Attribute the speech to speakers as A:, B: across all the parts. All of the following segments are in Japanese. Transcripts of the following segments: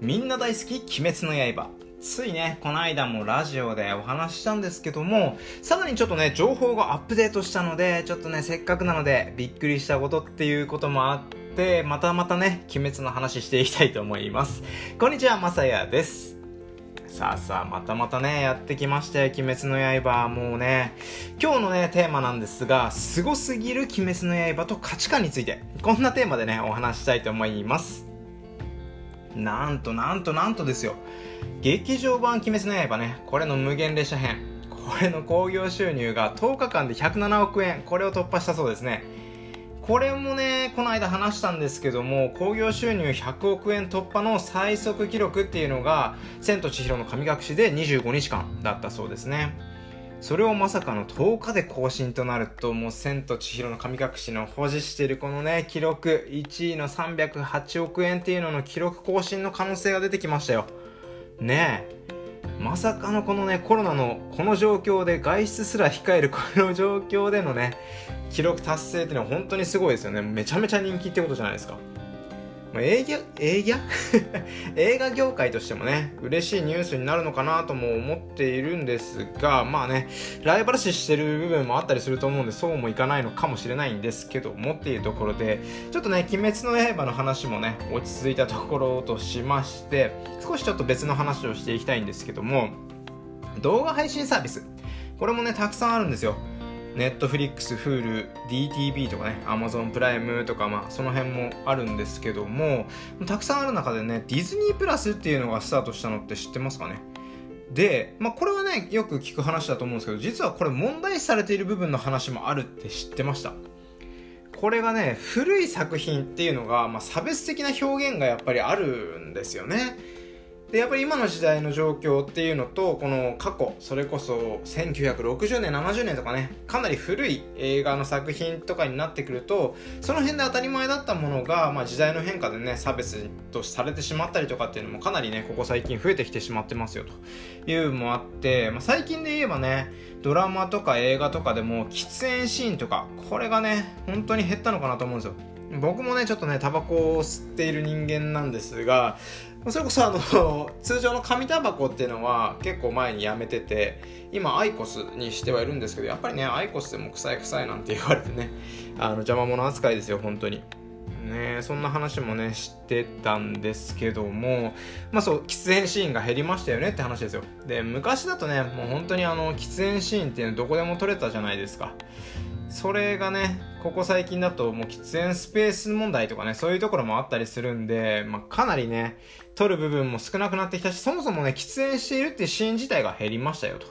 A: みんな大好き鬼滅の刃。ついね、この間もラジオでお話ししたんですけども、さらにちょっとね、情報がアップデートしたので、ちょっとね、せっかくなので、びっくりしたことっていうこともあって、またまたね、鬼滅の話していきたいと思います。こんにちは、まさやです。さあさあ、またまたね、やってきましたよ、鬼滅の刃。もうね、今日のね、テーマなんですが、凄すぎる鬼滅の刃と価値観について、こんなテーマでね、お話したいと思います。なんとなんとなんとですよ。劇場版「鬼滅の刃ね」これの無限列車編。これの興行収入が10日間で107億円。これを突破したそうですね。これもねこの間話したんですけども興行収入100億円突破の最速記録っていうのが「千と千尋の神隠し」で25日間だったそうですね。それをまさかの10日で更新となると、もう千と千尋の神隠しの保持しているこのね、記録、1位の308億円っていうのの記録更新の可能性が出てきましたよ。ねえ。まさかのこのね、コロナのこの状況で外出すら控えるこの状況でのね、記録達成っていうのは本当にすごいですよね。めちゃめちゃ人気ってことじゃないですか。まあ、映画、映画 映画業界としてもね、嬉しいニュースになるのかなとも思っているんですが、まあね、ライバル視してる部分もあったりすると思うんで、そうもいかないのかもしれないんですけどもっていうところで、ちょっとね、鬼滅の刃の話もね、落ち着いたところとしまして、少しちょっと別の話をしていきたいんですけども、動画配信サービス。これもね、たくさんあるんですよ。ネットフリックス、 Hulu、DTV とかね、アマゾンプライムとか、まあ、その辺もあるんですけども、たくさんある中でね、ディズニープラスっていうのがスタートしたのって知ってますかね？で、まあ、これはね、よく聞く話だと思うんですけど、実はこれ問題視されている部分の話もあるって知ってましたこれがね、古い作品っていうのが、まあ、差別的な表現がやっぱりあるんですよね。でやっぱり今の時代の状況っていうのとこの過去それこそ1960年70年とかねかなり古い映画の作品とかになってくるとその辺で当たり前だったものが、まあ、時代の変化でね差別とされてしまったりとかっていうのもかなりねここ最近増えてきてしまってますよと。いうのもあって、まあ、最近で言えばねドラマとか映画とかでも喫煙シーンとかこれがね本当に減ったのかなと思うんですよ。僕もねちょっとねタバコを吸っている人間なんですがそれこそあの 通常の紙タバコっていうのは結構前にやめてて今アイコスにしてはいるんですけどやっぱりねアイコスでも臭い臭いなんて言われてね あの邪魔者扱いですよ本当に。ねそんな話もね知ってたんですけどもまあそう喫煙シーンが減りましたよねって話ですよ。で昔だとねもう本当にあの喫煙シーンっていうのどこでも撮れたじゃないですか。それがねここ最近だともう喫煙スペース問題とかねそういうところもあったりするんで、まあ、かなりね取る部分も少なくなってきたしそもそもね喫煙しているっていうシーン自体が減りましたよと。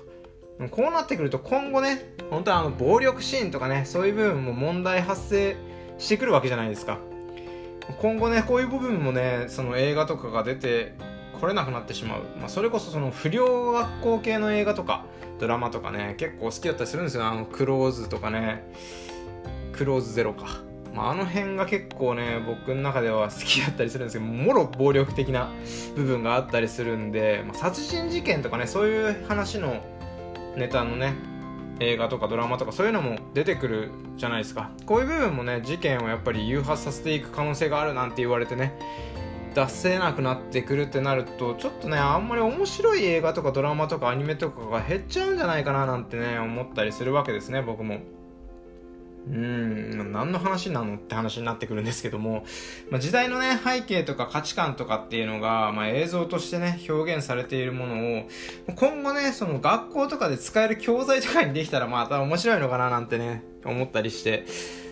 A: こうなってくると今後ね本当にあの暴力シーンとかねそういう部分も問題発生してくるわけじゃないですか。今後ねこういう部分もねその映画とかが出て来れなくなってしまう、まあ、それこそその不良学校系の映画とかドラマとかね結構好きだったりするんですよ。あのクローズとかね。クローズゼロか、まあ、あの辺が結構ね僕の中では好きだったりするんですけどもろ暴力的な部分があったりするんで、まあ、殺人事件とかねそういう話のネタのね映画とかドラマとかそういうのも出てくるじゃないですか。こういう部分もね事件をやっぱり誘発させていく可能性があるなんて言われてね出せなくなってくるってなるとちょっとねあんまり面白い映画とかドラマとかアニメとかが減っちゃうんじゃないかななんてね思ったりするわけですね僕も。うん何の話なのって話になってくるんですけども、まあ、時代のね背景とか価値観とかっていうのが、まあ、映像としてね表現されているものを今後ねその学校とかで使える教材とかにできたらまた面白いのかななんてね思ったりして。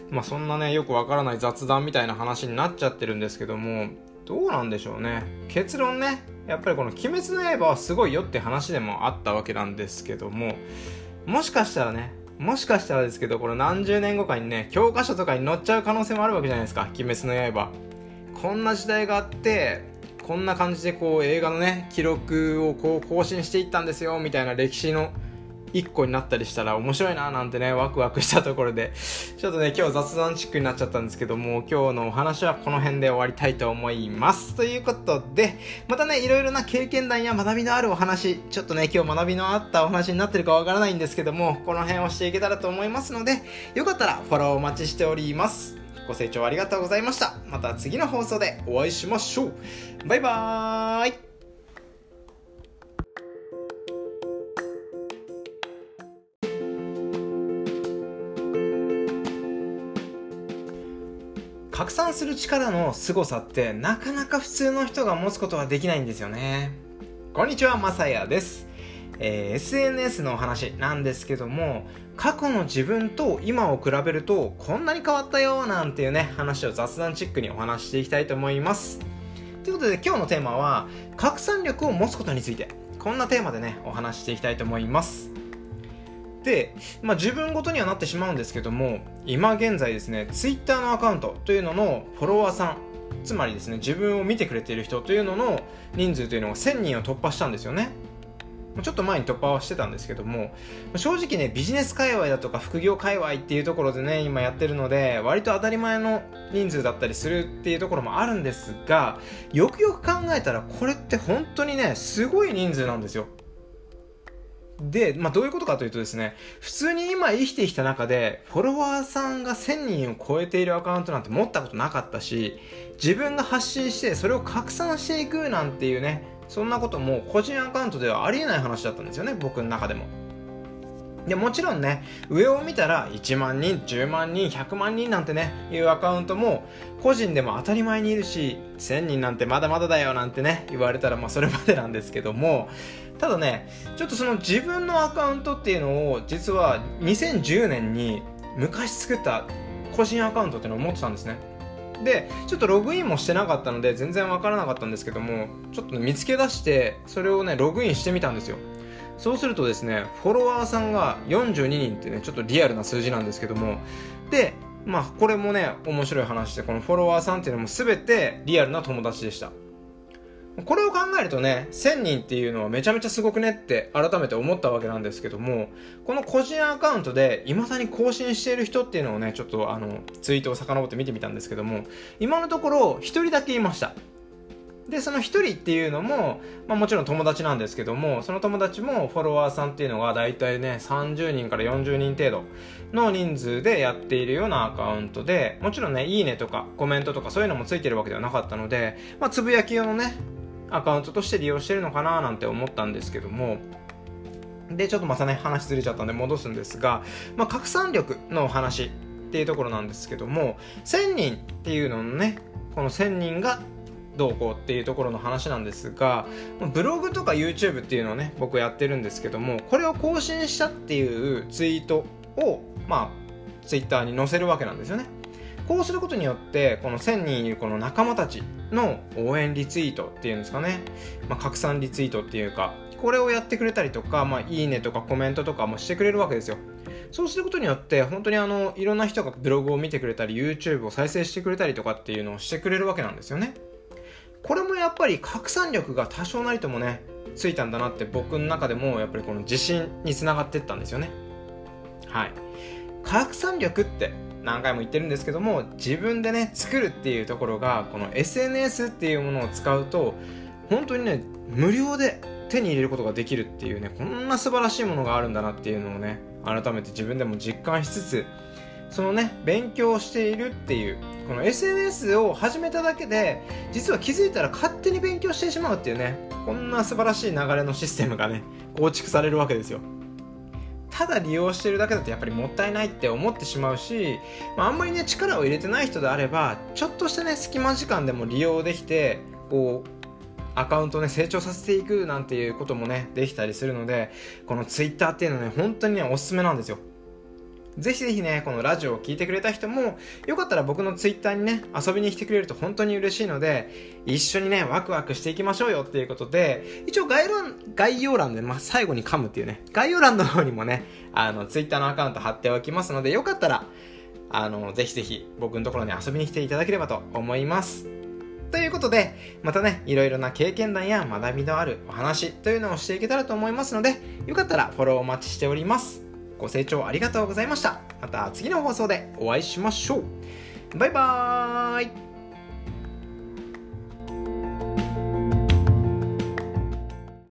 A: まあそんなねよくわからない雑談みたいな話になっちゃってるんですけども。どうなんでしょうね。結論ね。やっぱりこの「鬼滅の刃」はすごいよって話でもあったわけなんですけども。もしかしたらねもしかしたらですけどこの何十年後かにね教科書とかに載っちゃう可能性もあるわけじゃないですか「鬼滅の刃」こんな時代があってこんな感じでこう映画のね記録をこう更新していったんですよみたいな歴史の1個になったりしたら面白いななんてね、ワクワクしたところで、ちょっとね、今日雑談チックになっちゃったんですけども、今日のお話はこの辺で終わりたいと思います。ということで、またね、いろいろな経験談や学びのあるお話、ちょっとね、今日学びのあったお話になってるかわからないんですけども、この辺をしていけたらと思いますので、よかったらフォローお待ちしております。ご清聴ありがとうございました。また次の放送でお会いしましょう。バイバーイ拡散する力の凄さってなかなか普通の人が持つことはできないんですよね。こんにちは、まさやです。えー、SNS のお話なんですけども過去の自分と今を比べるとこんなに変わったよなんていうね話を雑談チックにお話していきたいと思いますということで今日のテーマは拡散力を持つことについてこんなテーマでねお話していきたいと思いますで、まあ、自分ごとにはなってしまうんですけども今現在ですね Twitter のアカウントというののフォロワーさんつまりですね自分を見てくれている人というのの人数というのが1000人を突破したんですよねちょっと前に突破はしてたんですけども、正直ね、ビジネス界隈だとか副業界隈っていうところでね、今やってるので、割と当たり前の人数だったりするっていうところもあるんですが、よくよく考えたらこれって本当にね、すごい人数なんですよ。で、まあ、どういうことかというとですね、普通に今生きてきた中で、フォロワーさんが1000人を超えているアカウントなんて持ったことなかったし、自分が発信してそれを拡散していくなんていうね、そんなことも個人アカウントではありえない話だったんですよね僕の中でも。でもちろんね上を見たら1万人10万人100万人なんてねいうアカウントも個人でも当たり前にいるし1000人なんてまだまだだよなんてね言われたらまあそれまでなんですけどもただねちょっとその自分のアカウントっていうのを実は2010年に昔作った個人アカウントっていうのを持ってたんですね。でちょっとログインもしてなかったので全然わからなかったんですけどもちょっと見つけ出してそれをねログインしてみたんですよ。そうするとですねフォロワーさんが42人ってねちょっとリアルな数字なんですけどもでまあこれもね面白い話でこのフォロワーさんっていうのも全てリアルな友達でしたこれを考えるとね、1000人っていうのはめちゃめちゃすごくねって改めて思ったわけなんですけども、この個人アカウントで未だに更新している人っていうのをね、ちょっとあの、ツイートを遡って見てみたんですけども、今のところ1人だけいました。で、その1人っていうのも、まあもちろん友達なんですけども、その友達もフォロワーさんっていうのが大体ね、30人から40人程度の人数でやっているようなアカウントで、もちろんね、いいねとかコメントとかそういうのもついてるわけではなかったので、まあつぶやき用のね、アカウントとして利用してるのかななんて思ったんですけどもでちょっとまたね話ずれちゃったんで戻すんですが、まあ、拡散力の話っていうところなんですけども1000人っていうののねこの1000人がどうこうっていうところの話なんですがブログとか YouTube っていうのをね僕やってるんですけどもこれを更新したっていうツイートをまあ Twitter に載せるわけなんですよね。こうすることによってこの1000人いるこの仲間たちの応援リツイートっていうんですかね、まあ、拡散リツイートっていうかこれをやってくれたりとか、まあ、いいねとかコメントとかもしてくれるわけですよ。そうすることによって本当にあのいろんな人がブログを見てくれたり YouTube を再生してくれたりとかっていうのをしてくれるわけなんですよねこれもやっぱり拡散力が多少なりともねついたんだなって僕の中でもやっぱりこの自信につながってったんですよね。はい。拡散力って何回も言ってるんですけども自分でね作るっていうところがこの SNS っていうものを使うと本当にね無料で手に入れることができるっていうねこんな素晴らしいものがあるんだなっていうのをね改めて自分でも実感しつつそのね勉強しているっていうこの SNS を始めただけで実は気づいたら勝手に勉強してしまうっていうねこんな素晴らしい流れのシステムがね構築されるわけですよ。ただ利用してるだけだとやっぱりもったいないって思ってしまうし、まあ、あんまりね力を入れてない人であればちょっとしたね隙間時間でも利用できてこうアカウントね成長させていくなんていうこともねできたりするのでこの Twitter っていうのはね本当にねおすすめなんですよ。ぜひぜひね、このラジオを聴いてくれた人も、よかったら僕のツイッターにね、遊びに来てくれると本当に嬉しいので、一緒にね、ワクワクしていきましょうよっていうことで、一応概要欄、概要欄で、まあ、最後に噛むっていうね、概要欄の方にもね、あの、ツイッターのアカウント貼っておきますので、よかったら、あの、ぜひぜひ僕のところに遊びに来ていただければと思います。ということで、またね、いろいろな経験談や学びのあるお話というのをしていけたらと思いますので、よかったらフォローお待ちしております。ご清聴ありがとうございました。また次の放送でお会いしましょう。バイバーイ